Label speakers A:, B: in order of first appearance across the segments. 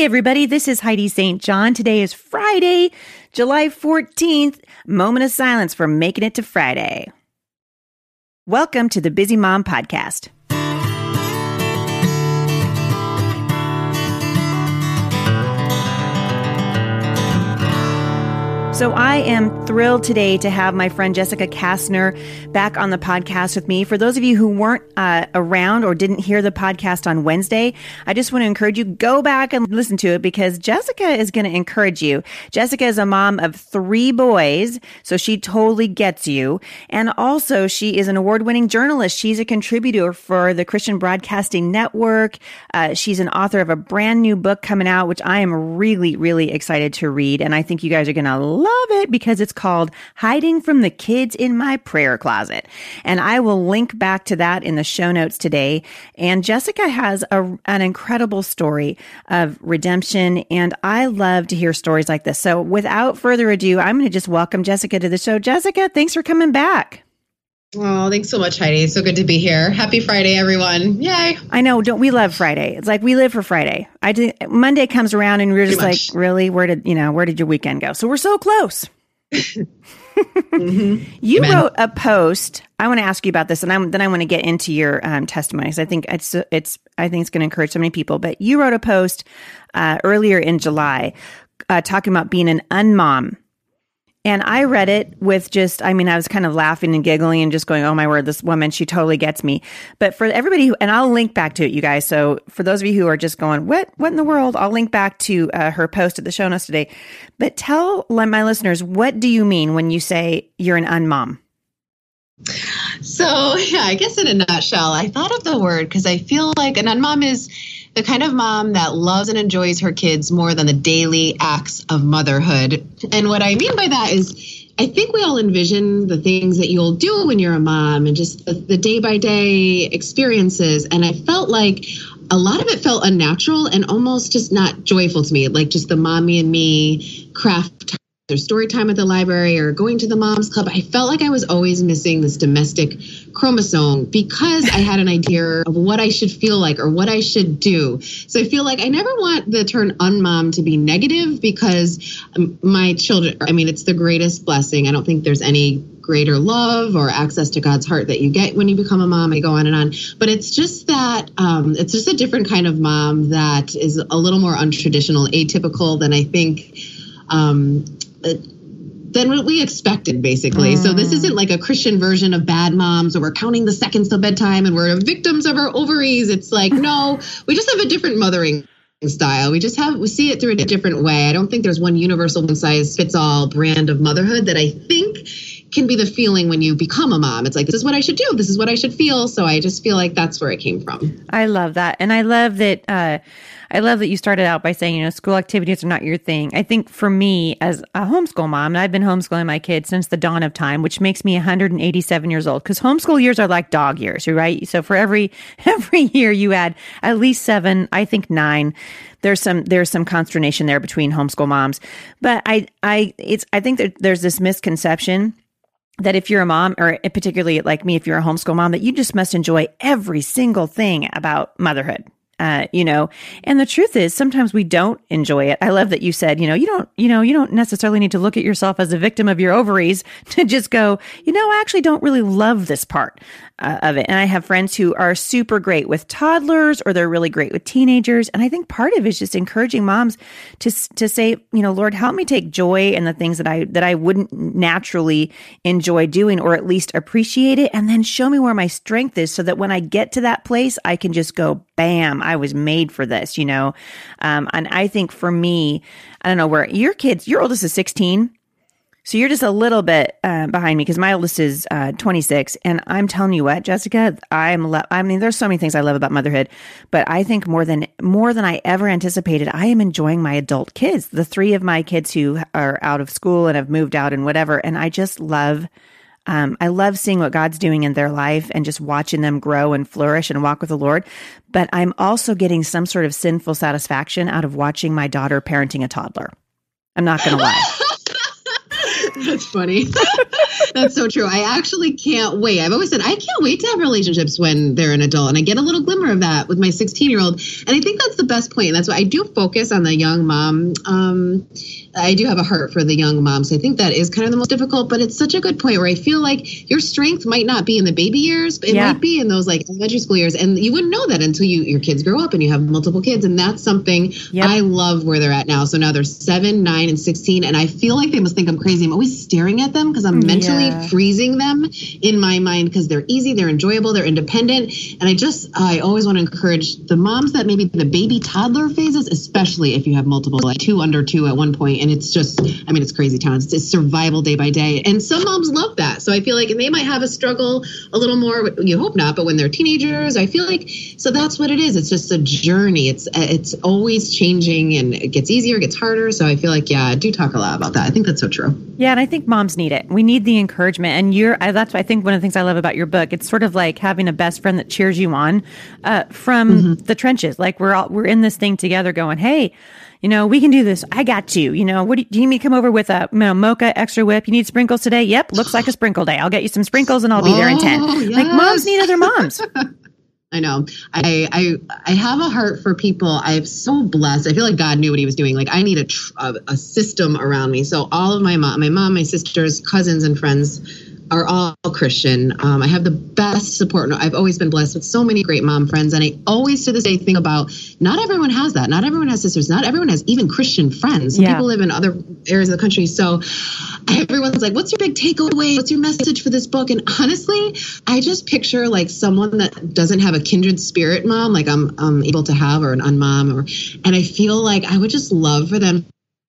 A: Hey, everybody, this is Heidi St. John. Today is Friday, July 14th. Moment of silence for making it to Friday. Welcome to the Busy Mom Podcast. So I am thrilled today to have my friend Jessica Kastner back on the podcast with me. For those of you who weren't uh, around or didn't hear the podcast on Wednesday, I just want to encourage you go back and listen to it because Jessica is going to encourage you. Jessica is a mom of three boys, so she totally gets you. And also, she is an award-winning journalist. She's a contributor for the Christian Broadcasting Network. Uh, she's an author of a brand new book coming out, which I am really, really excited to read, and I think you guys are going to love love it because it's called Hiding from the Kids in My Prayer Closet. And I will link back to that in the show notes today. And Jessica has a, an incredible story of redemption. And I love to hear stories like this. So without further ado, I'm going to just welcome Jessica to the show. Jessica, thanks for coming back.
B: Oh, thanks so much, Heidi. So good to be here. Happy Friday, everyone. Yay.
A: I know. Don't we love Friday? It's like we live for Friday. I did, Monday comes around and we're just like, really? Where did, you know, where did your weekend go? So we're so close. mm-hmm. You Amen. wrote a post. I want to ask you about this, and I'm, then I want to get into your um, testimonies. I think it's it's I think it's going to encourage so many people. But you wrote a post uh, earlier in July uh, talking about being an unmom and I read it with just, I mean, I was kind of laughing and giggling and just going, oh my word, this woman, she totally gets me. But for everybody who, and I'll link back to it, you guys. So for those of you who are just going, what, what in the world? I'll link back to uh, her post at the show notes today. But tell my listeners, what do you mean when you say you're an unmom?
B: So, yeah, I guess in a nutshell, I thought of the word because I feel like an unmom is, the kind of mom that loves and enjoys her kids more than the daily acts of motherhood. And what I mean by that is, I think we all envision the things that you'll do when you're a mom and just the day by day experiences. And I felt like a lot of it felt unnatural and almost just not joyful to me, like just the mommy and me craft or story time at the library or going to the mom's club. I felt like I was always missing this domestic chromosome because I had an idea of what I should feel like or what I should do. So I feel like I never want the term unmom to be negative because my children, I mean, it's the greatest blessing. I don't think there's any greater love or access to God's heart that you get when you become a mom. I go on and on. But it's just that um, it's just a different kind of mom that is a little more untraditional, atypical than I think. Um, than what we expected, basically. Mm. So this isn't like a Christian version of bad moms or we're counting the seconds till bedtime and we're victims of our ovaries. It's like, no, we just have a different mothering style. We just have we see it through a different way. I don't think there's one universal one size fits all brand of motherhood that I think can be the feeling when you become a mom. It's like this is what I should do. This is what I should feel. So I just feel like that's where it came from.
A: I love that. And I love that uh I love that you started out by saying, you know, school activities are not your thing. I think for me as a homeschool mom, and I've been homeschooling my kids since the dawn of time, which makes me 187 years old because homeschool years are like dog years, right? So for every, every year you add at least seven, I think nine. There's some, there's some consternation there between homeschool moms, but I, I, it's, I think that there's this misconception that if you're a mom, or particularly like me, if you're a homeschool mom, that you just must enjoy every single thing about motherhood, uh, you know, and the truth is sometimes we don't enjoy it. I love that you said, you know, you don't, you know, you don't necessarily need to look at yourself as a victim of your ovaries to just go, you know, I actually don't really love this part uh, of it. And I have friends who are super great with toddlers or they're really great with teenagers. And I think part of it is just encouraging moms to, to say, you know, Lord, help me take joy in the things that I, that I wouldn't naturally enjoy doing or at least appreciate it. And then show me where my strength is so that when I get to that place, I can just go, bam, I was made for this, you know? Um, and I think for me, I don't know where your kids, your oldest is 16. So you're just a little bit uh, behind me because my oldest is uh, 26, and I'm telling you what, Jessica, I'm. Lo- I mean, there's so many things I love about motherhood, but I think more than more than I ever anticipated, I am enjoying my adult kids. The three of my kids who are out of school and have moved out and whatever, and I just love. Um, I love seeing what God's doing in their life and just watching them grow and flourish and walk with the Lord. But I'm also getting some sort of sinful satisfaction out of watching my daughter parenting a toddler. I'm not going to lie.
B: That's funny. That's so true. I actually can't wait. I've always said I can't wait to have relationships when they're an adult, and I get a little glimmer of that with my 16 year old. And I think that's the best point. That's why I do focus on the young mom. Um, I do have a heart for the young moms. I think that is kind of the most difficult, but it's such a good point where I feel like your strength might not be in the baby years, but it yeah. might be in those like elementary school years, and you wouldn't know that until you your kids grow up and you have multiple kids, and that's something yep. I love where they're at now. So now they're seven, nine, and sixteen, and I feel like they must think I'm crazy. I'm always staring at them because I'm mentally yeah. freezing them in my mind because they're easy, they're enjoyable, they're independent, and I just I always want to encourage the moms that maybe the baby toddler phases, especially if you have multiple, like two under two at one point and it's just i mean it's crazy town it's, it's, survival day by day. And some moms love that. So i feel like they might have a struggle a little more you hope not but when they're teenagers i feel like so that's what it is. It's just a journey. It's it's always changing and it gets easier it gets harder. So i feel like yeah i do talk a lot about that. I think that's so true.
A: Yeah and i think moms need it we need the encouragement and you're I, that's i think one of the things i love about your book it's sort of like having a best friend that cheers you on uh, from mm-hmm. the trenches like we're all we're in this thing together going hey you know, we can do this. I got you. You know, what do you, do you need me to come over with a you know, mocha extra whip? You need sprinkles today? Yep, looks like a sprinkle day. I'll get you some sprinkles and I'll be there in 10. Yes. Like moms need other moms.
B: I know. I, I I have a heart for people. I'm so blessed. I feel like God knew what He was doing. Like I need a a, a system around me. So all of my mom, my mom, my sisters, cousins, and friends are all Christian. Um, I have the best support. I've always been blessed with so many great mom friends. And I always to this day think about not everyone has that. Not everyone has sisters. Not everyone has even Christian friends. Some yeah. people live in other areas of the country. So everyone's like, what's your big takeaway? What's your message for this book? And honestly, I just picture like someone that doesn't have a kindred spirit mom, like I'm, I'm able to have, or an unmom, or, and I feel like I would just love for them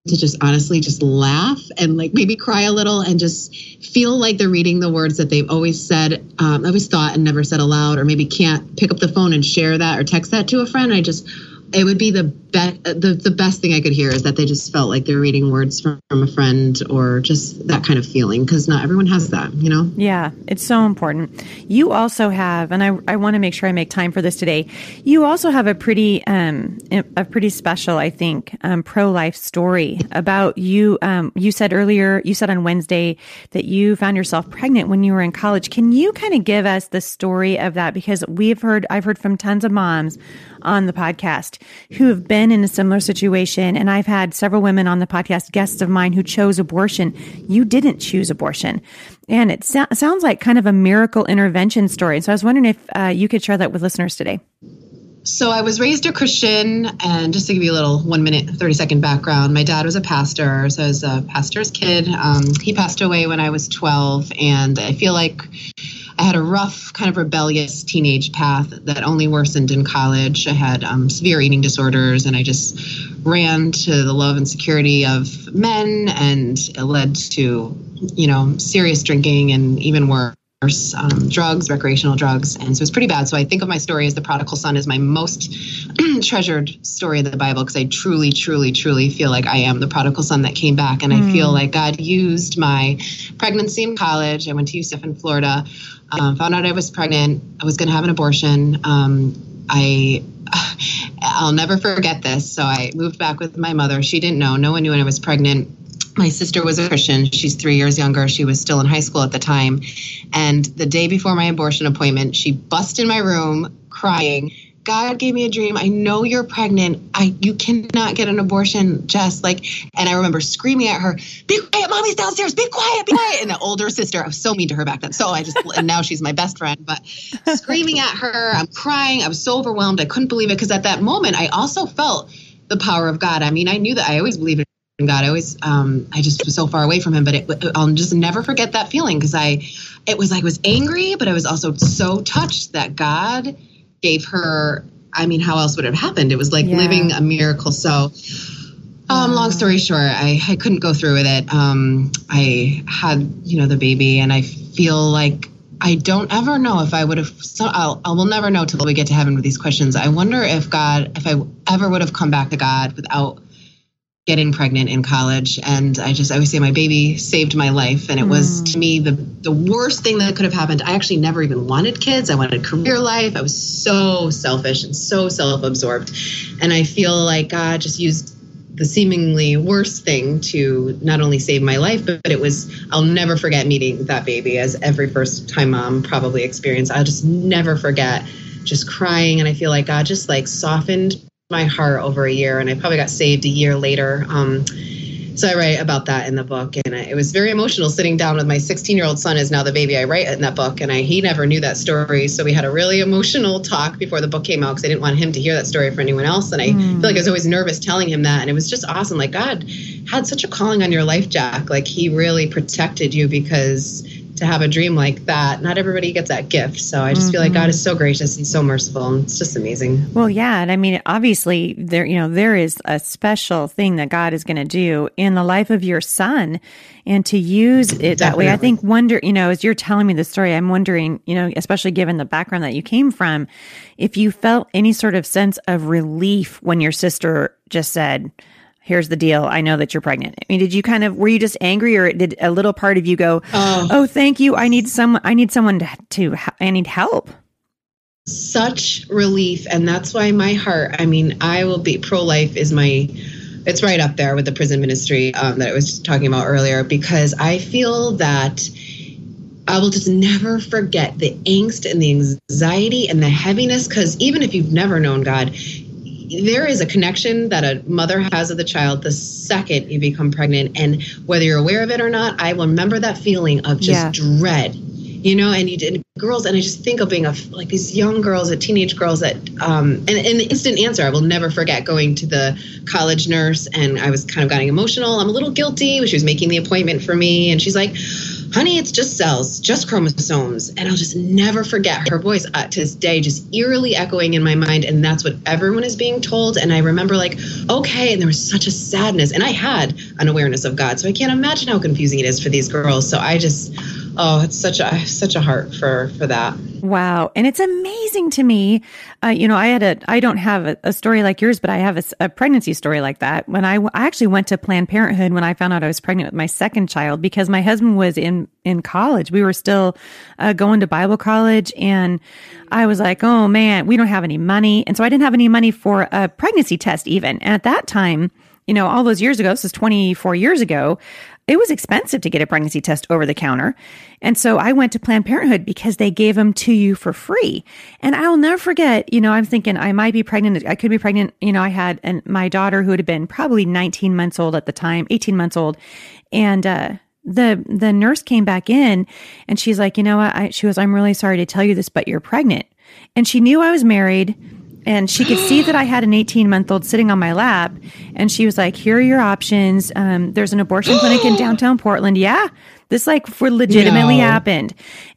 B: to just honestly just laugh and like maybe cry a little and just feel like they're reading the words that they've always said, um, always thought and never said aloud, or maybe can't pick up the phone and share that or text that to a friend. I just it would be the best the, the best thing i could hear is that they just felt like they're reading words from, from a friend or just that kind of feeling because not everyone has that you know?
A: Yeah it's so important. You also have and i, I want to make sure i make time for this today you also have a pretty um a pretty special i think um, pro-life story about you um you said earlier you said on wednesday that you found yourself pregnant when you were in college. Can you kind of give us the story of that? Because we've heard i've heard from tons of moms on the podcast who have been in a similar situation. And I've had several women on the podcast, guests of mine, who chose abortion. You didn't choose abortion. And it so- sounds like kind of a miracle intervention story. So I was wondering if uh, you could share that with listeners today.
B: So I was raised a Christian, and just to give you a little one minute, 30 second background, my dad was a pastor. So I was a pastor's kid. Um, he passed away when I was 12, and I feel like I had a rough, kind of rebellious teenage path that only worsened in college. I had um, severe eating disorders, and I just ran to the love and security of men, and it led to, you know, serious drinking and even worse. Um, drugs, recreational drugs, and so it's pretty bad. So I think of my story as the prodigal son as my most treasured story in the Bible because I truly, truly, truly feel like I am the prodigal son that came back, and mm. I feel hmm. like God used my pregnancy in college. I went to UCF in Florida um, found out I was pregnant. I was going to have an abortion. Um, I I'll never forget this. So I moved back with my mother. She didn't know. No one knew when I was pregnant. My sister was a Christian. She's three years younger. She was still in high school at the time. And the day before my abortion appointment, she bust in my room crying God gave me a dream. I know you're pregnant. I you cannot get an abortion, Jess. Like, and I remember screaming at her, "Be quiet, mommy's downstairs. Be quiet, be quiet." And the older sister, I was so mean to her back then. So I just and now she's my best friend. But screaming at her, I'm crying. I was so overwhelmed. I couldn't believe it because at that moment, I also felt the power of God. I mean, I knew that I always believed in God. I always, um, I just was so far away from Him. But it, I'll just never forget that feeling because I, it was like I was angry, but I was also so touched that God gave her i mean how else would it have happened it was like yeah. living a miracle so um, long story short I, I couldn't go through with it um, i had you know the baby and i feel like i don't ever know if i would have so I'll, i will never know till we get to heaven with these questions i wonder if god if i ever would have come back to god without getting pregnant in college and i just i always say my baby saved my life and it mm. was to me the the worst thing that could have happened i actually never even wanted kids i wanted career life i was so selfish and so self-absorbed and i feel like god just used the seemingly worst thing to not only save my life, but, but, it was, I'll never forget meeting that baby as every first time mom probably experienced. I'll just never forget just crying. And I feel like God just like softened my heart over a year. And I probably got saved a year later. Um, so I write about that in the book, and it was very emotional sitting down with my 16 year old son is now the baby I write in that book, and I he never knew that story, so we had a really emotional talk before the book came out because I didn't want him to hear that story for anyone else, and I mm. feel like I was always nervous telling him that, and it was just awesome. Like God had such a calling on your life, Jack. Like He really protected you because to have a dream like that. Not everybody gets that gift. So I just mm-hmm. feel like God is so gracious and so merciful. And it's just amazing.
A: Well, yeah. And I mean, obviously there, you know, there is a special thing that God is going to do in the life of your son and to use it Definitely. that way. I think wonder, you know, as you're telling me the story, I'm wondering, you know, especially given the background that you came from, if you felt any sort of sense of relief when your sister just said, here's the deal. I know that you're pregnant. I mean, did you kind of were you just angry, or did a little part of you go, oh, oh thank you. I need some. I need someone to, to. I need help.
B: Such relief, and that's why my heart. I mean, I will be pro life is my. It's right up there with the prison ministry um, that I was talking about earlier because I feel that. I will just never forget the angst and the anxiety and the heaviness because even if you've never known God, there is a connection that a mother has with the child the second you become pregnant and whether you're aware of it or not i remember that feeling of just yeah. dread you know and you did girls and i just think of being a like these young girls a teenage girls that um and, and the instant answer i will never forget going to the college nurse and i was kind of getting emotional i'm a little guilty she was making the appointment for me and she's like honey, it's just cells, just chromosomes. And I'll just never forget her voice uh, to this day, just eerily echoing in my mind. And that's what everyone is being told. And I remember, like, okay. And there was such a sadness. And I had an awareness of God. So I can't imagine how confusing it is for these girls. So I just, oh, it's such a, such a heart for, for that.
A: Wow. And it's amazing to me. Uh, you know, I had a, I don't have a, a story like yours, but I have a, a, pregnancy story like that. When I, I actually went to Planned Parenthood when I found out I was pregnant with my second child because my husband was in, in college. We were still uh, going to Bible college and I was like, oh man, we don't have any money. And so I didn't have any money for a pregnancy test even. And at that time, you know, all those years ago, this is 24 years ago, it was expensive to get a pregnancy test over the counter. And so I went to Planned Parenthood because they gave them to you for free. And I'll never forget, you know, I'm thinking I might be pregnant. I could be pregnant. You know, I had and my daughter who had been probably 19 months old at the time, 18 months old. And, uh, the the nurse came back in and she's like, you know what? I, she was, I'm really sorry to tell you this, but you're pregnant. And she knew I was married and she could see that I had an 18 month old sitting on my lap. And she was like, Here are your options. Um, there's an abortion clinic in downtown Portland. Yeah. This like for legitimately no. happened.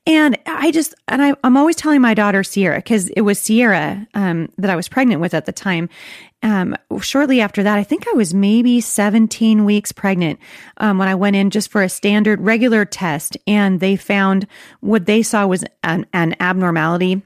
A: And I just, and I, am always telling my daughter Sierra, because it was Sierra um, that I was pregnant with at the time. Um, shortly after that, I think I was maybe 17 weeks pregnant um, when I went in just for a standard regular test. And they found what they saw was an, an abnormality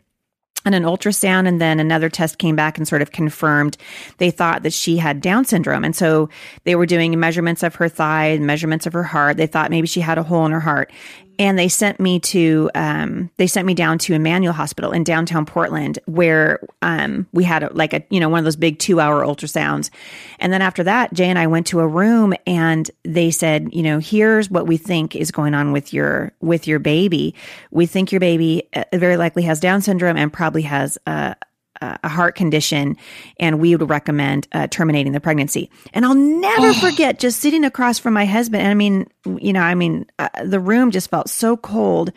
A: and an ultrasound and then another test came back and sort of confirmed they thought that she had down syndrome. And so they were doing measurements of her thigh measurements of her heart. They thought maybe she had a hole in her heart and they sent me to um, they sent me down to Emanuel Hospital in downtown Portland, where um, we had a, like a you know one of those big two hour ultrasounds, and then after that, Jay and I went to a room, and they said, you know, here's what we think is going on with your with your baby. We think your baby uh, very likely has Down syndrome and probably has a, a heart condition, and we would recommend uh, terminating the pregnancy. And I'll never forget just sitting across from my husband. And I mean, you know, I mean, uh, the room just felt so cold,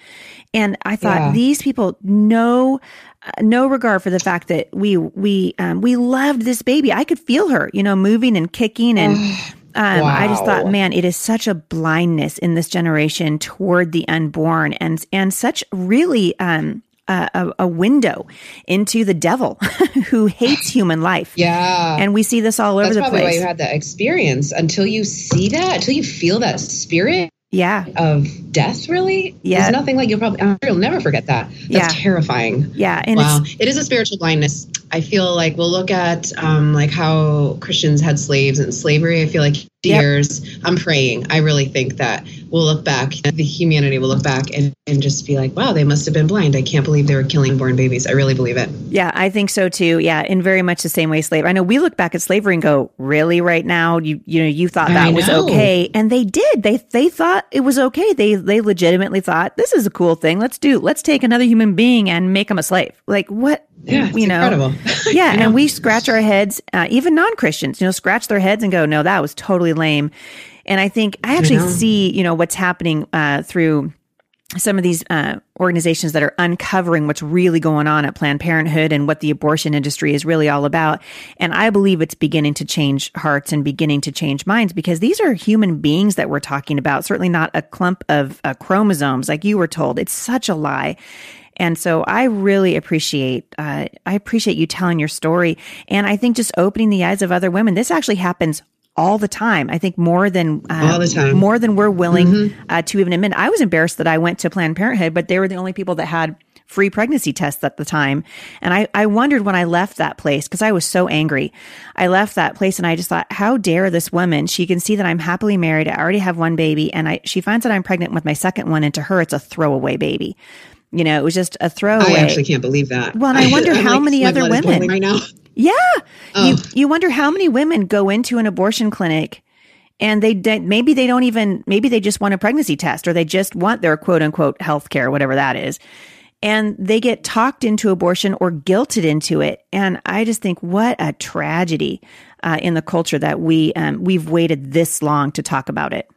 A: and I thought yeah. these people no, uh, no regard for the fact that we we um, we loved this baby. I could feel her, you know, moving and kicking and. Um, wow. I just thought, man, it is such a blindness in this generation toward the unborn, and and such really um, a, a, window into the devil who hates human life.
B: Yeah.
A: And we see this all over
B: That's
A: the
B: probably
A: place.
B: why you had that experience until you see that, until you feel that spirit.
A: Yeah.
B: Of death, really? Yeah. There's nothing like you'll probably, you'll never forget that. That's yeah. terrifying.
A: Yeah.
B: And wow. It is a spiritual blindness. I feel like we'll look at um, like how Christians had slaves and slavery. I feel like years, I'm praying. I really think that we'll look back, the humanity will look back and, and just be like, wow, they must have been blind. I can't believe they were killing born babies. I really believe it.
A: Yeah, I think so too. Yeah, in very much the same way slave. I know we look back at slavery and go, really right now, you you know, you thought that was okay. And they did. They they thought it was okay. They they legitimately thought this is a cool thing. Let's do let's take another human being and make them a slave. Like what
B: yeah, you know, incredible.
A: yeah, and we scratch our heads, uh, even non Christians, you know, scratch their heads and go, no, that was totally lame. And I think I actually I see, you know, what's happening uh, through some of these uh, organizations that are uncovering what's really going on at Planned Parenthood and what the abortion industry is really all about. And I believe it's beginning to change hearts and beginning to change minds because these are human beings that we're talking about, certainly not a clump of uh, chromosomes like you were told. It's such a lie. And so I really appreciate uh, I appreciate you telling your story, and I think just opening the eyes of other women. This actually happens all the time. I think more than
B: uh, all the time,
A: more than we're willing mm-hmm. uh, to even admit. I was embarrassed that I went to Planned Parenthood, but they were the only people that had free pregnancy tests at the time. And I, I wondered when I left that place because I was so angry. I left that place and I just thought, how dare this woman? She can see that I'm happily married. I already have one baby, and I she finds that I'm pregnant with my second one, and to her, it's a throwaway baby. You know, it was just a throwaway.
B: I actually can't believe that.
A: Well, and I wonder how like, many other women
B: right now.
A: Yeah, oh. you you wonder how many women go into an abortion clinic and they maybe they don't even maybe they just want a pregnancy test or they just want their quote unquote health care, whatever that is. And they get talked into abortion or guilted into it. And I just think, what a tragedy uh, in the culture that we um, we've waited this long to talk about it.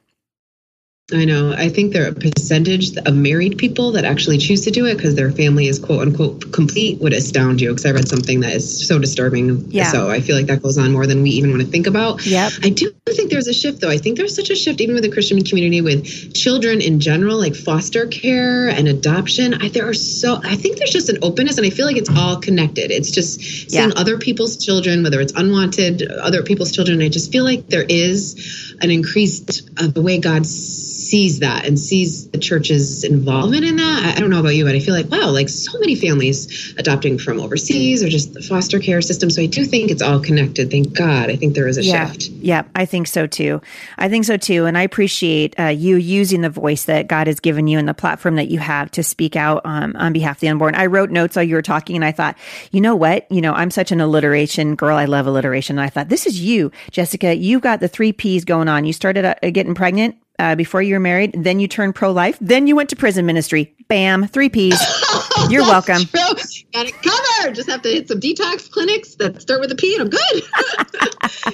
B: I know. I think there are a percentage of married people that actually choose to do it because their family is quote unquote complete would astound you. Because I read something that is so disturbing. Yeah. So I feel like that goes on more than we even want to think about.
A: Yep.
B: I do think there's a shift though. I think there's such a shift even with the Christian community with children in general, like foster care and adoption. I, there are so I think there's just an openness, and I feel like it's all connected. It's just seeing yeah. other people's children, whether it's unwanted other people's children. I just feel like there is an increased uh, the way God's sees that and sees the church's involvement in that. I, don't know about you, but I feel like, wow, like so many families adopting from overseas or just the foster care system. So I do think it's all connected. Thank God. I think there is a
A: yeah.
B: shift.
A: Yeah, I think so too. I think so too. And I appreciate uh, you using the voice that God has given you and the platform that you have to speak out um, on behalf of the unborn. I wrote notes while you were talking and I thought, you know what? You know, I'm such an alliteration girl. I love alliteration. And I thought, this is you, Jessica. You got the three P's going on. You started uh, getting pregnant uh, before you were married. Then you turned pro life. Then you went to prison ministry. Bam, three P's. You're welcome.
B: True. Got it covered. Just have to hit some detox clinics that start with a P, and I'm good.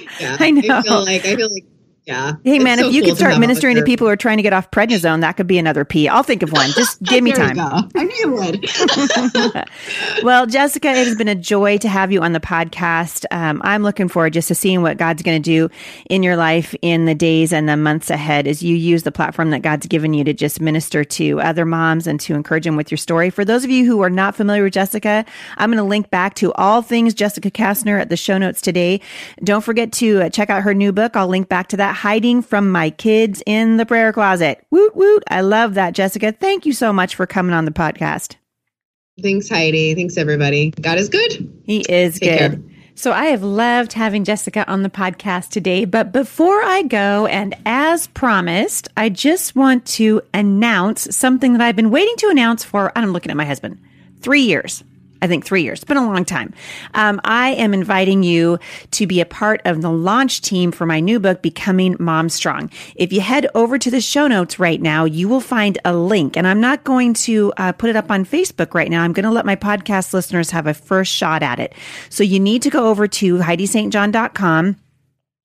A: yeah, I know.
B: I feel like I feel like yeah.
A: Hey man, so if you cool could start ministering to people who are trying to get off prednisone, that could be another P. I'll think of one. Just give me time.
B: I knew you would.
A: well, Jessica, it has been a joy to have you on the podcast. Um, I'm looking forward just to seeing what God's going to do in your life in the days and the months ahead as you use the platform that God's given you to just minister to other moms and to encourage them with your story. For those of you who are not familiar with Jessica, I'm going to link back to all things Jessica Kastner at the show notes today. Don't forget to uh, check out her new book. I'll link back to that hiding from my kids in the prayer closet. Woot woot. I love that, Jessica. Thank you so much for coming on the podcast.
B: Thanks, Heidi. Thanks, everybody. God is good.
A: He is Take good. Care. So I have loved having Jessica on the podcast today. But before I go, and as promised, I just want to announce something that I've been waiting to announce for, I'm looking at my husband, three years. I think three years. It's been a long time. Um, I am inviting you to be a part of the launch team for my new book, Becoming Mom Strong. If you head over to the show notes right now, you will find a link. And I'm not going to uh, put it up on Facebook right now. I'm going to let my podcast listeners have a first shot at it. So you need to go over to HeidiSt.John.com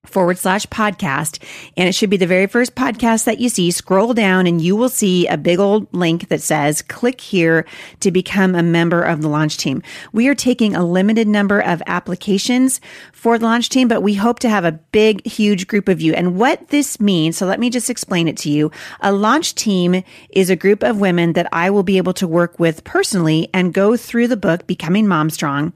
A: forward slash podcast. And it should be the very first podcast that you see. Scroll down and you will see a big old link that says click here to become a member of the launch team. We are taking a limited number of applications for the launch team, but we hope to have a big, huge group of you. And what this means, so let me just explain it to you. A launch team is a group of women that I will be able to work with personally and go through the book, Becoming Mom Strong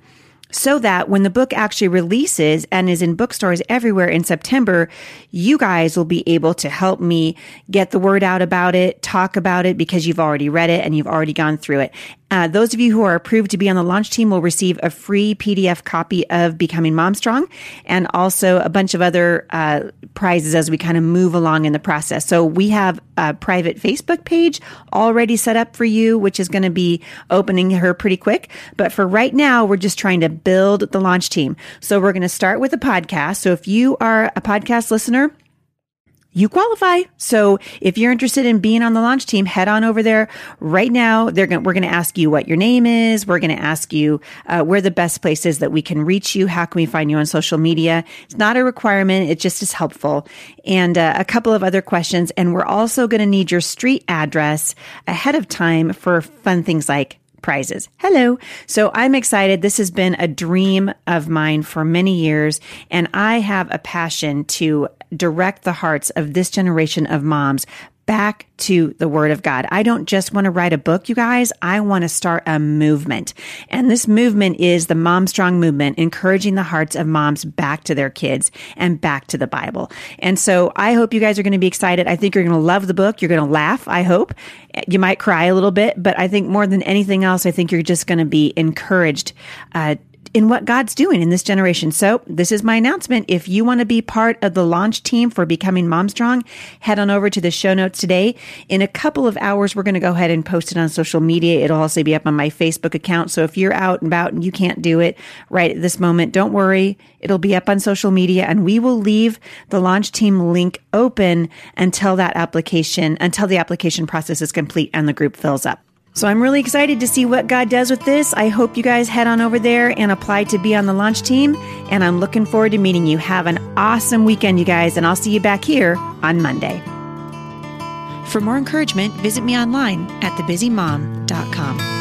A: so that when the book actually releases and is in bookstores everywhere in September, you guys will be able to help me get the word out about it, talk about it because you've already read it and you've already gone through it. Uh, those of you who are approved to be on the launch team will receive a free PDF copy of Becoming Mom Strong and also a bunch of other uh, prizes as we kind of move along in the process. So we have a private Facebook page already set up for you, which is going to be opening her pretty quick. But for right now, we're just trying to build the launch team. So we're going to start with a podcast. So if you are a podcast listener, you qualify. So if you're interested in being on the launch team, head on over there right now. They're going we're going to ask you what your name is. We're going to ask you uh, where the best place is that we can reach you. How can we find you on social media? It's not a requirement. It just is helpful. And uh, a couple of other questions. And we're also going to need your street address ahead of time for fun things like prizes. Hello. So I'm excited. This has been a dream of mine for many years, and I have a passion to direct the hearts of this generation of moms back to the word of God. I don't just want to write a book, you guys. I want to start a movement. And this movement is the Mom Strong movement, encouraging the hearts of moms back to their kids and back to the Bible. And so I hope you guys are going to be excited. I think you're going to love the book. You're going to laugh. I hope you might cry a little bit, but I think more than anything else, I think you're just going to be encouraged, uh, in what God's doing in this generation. So this is my announcement. If you want to be part of the launch team for becoming Mom Strong, head on over to the show notes today. In a couple of hours, we're going to go ahead and post it on social media. It'll also be up on my Facebook account. So if you're out and about and you can't do it right at this moment, don't worry. It'll be up on social media and we will leave the launch team link open until that application, until the application process is complete and the group fills up. So I'm really excited to see what God does with this. I hope you guys head on over there and apply to be on the launch team. And I'm looking forward to meeting you. Have an awesome weekend, you guys, and I'll see you back here on Monday. For more encouragement, visit me online at thebusymom.com.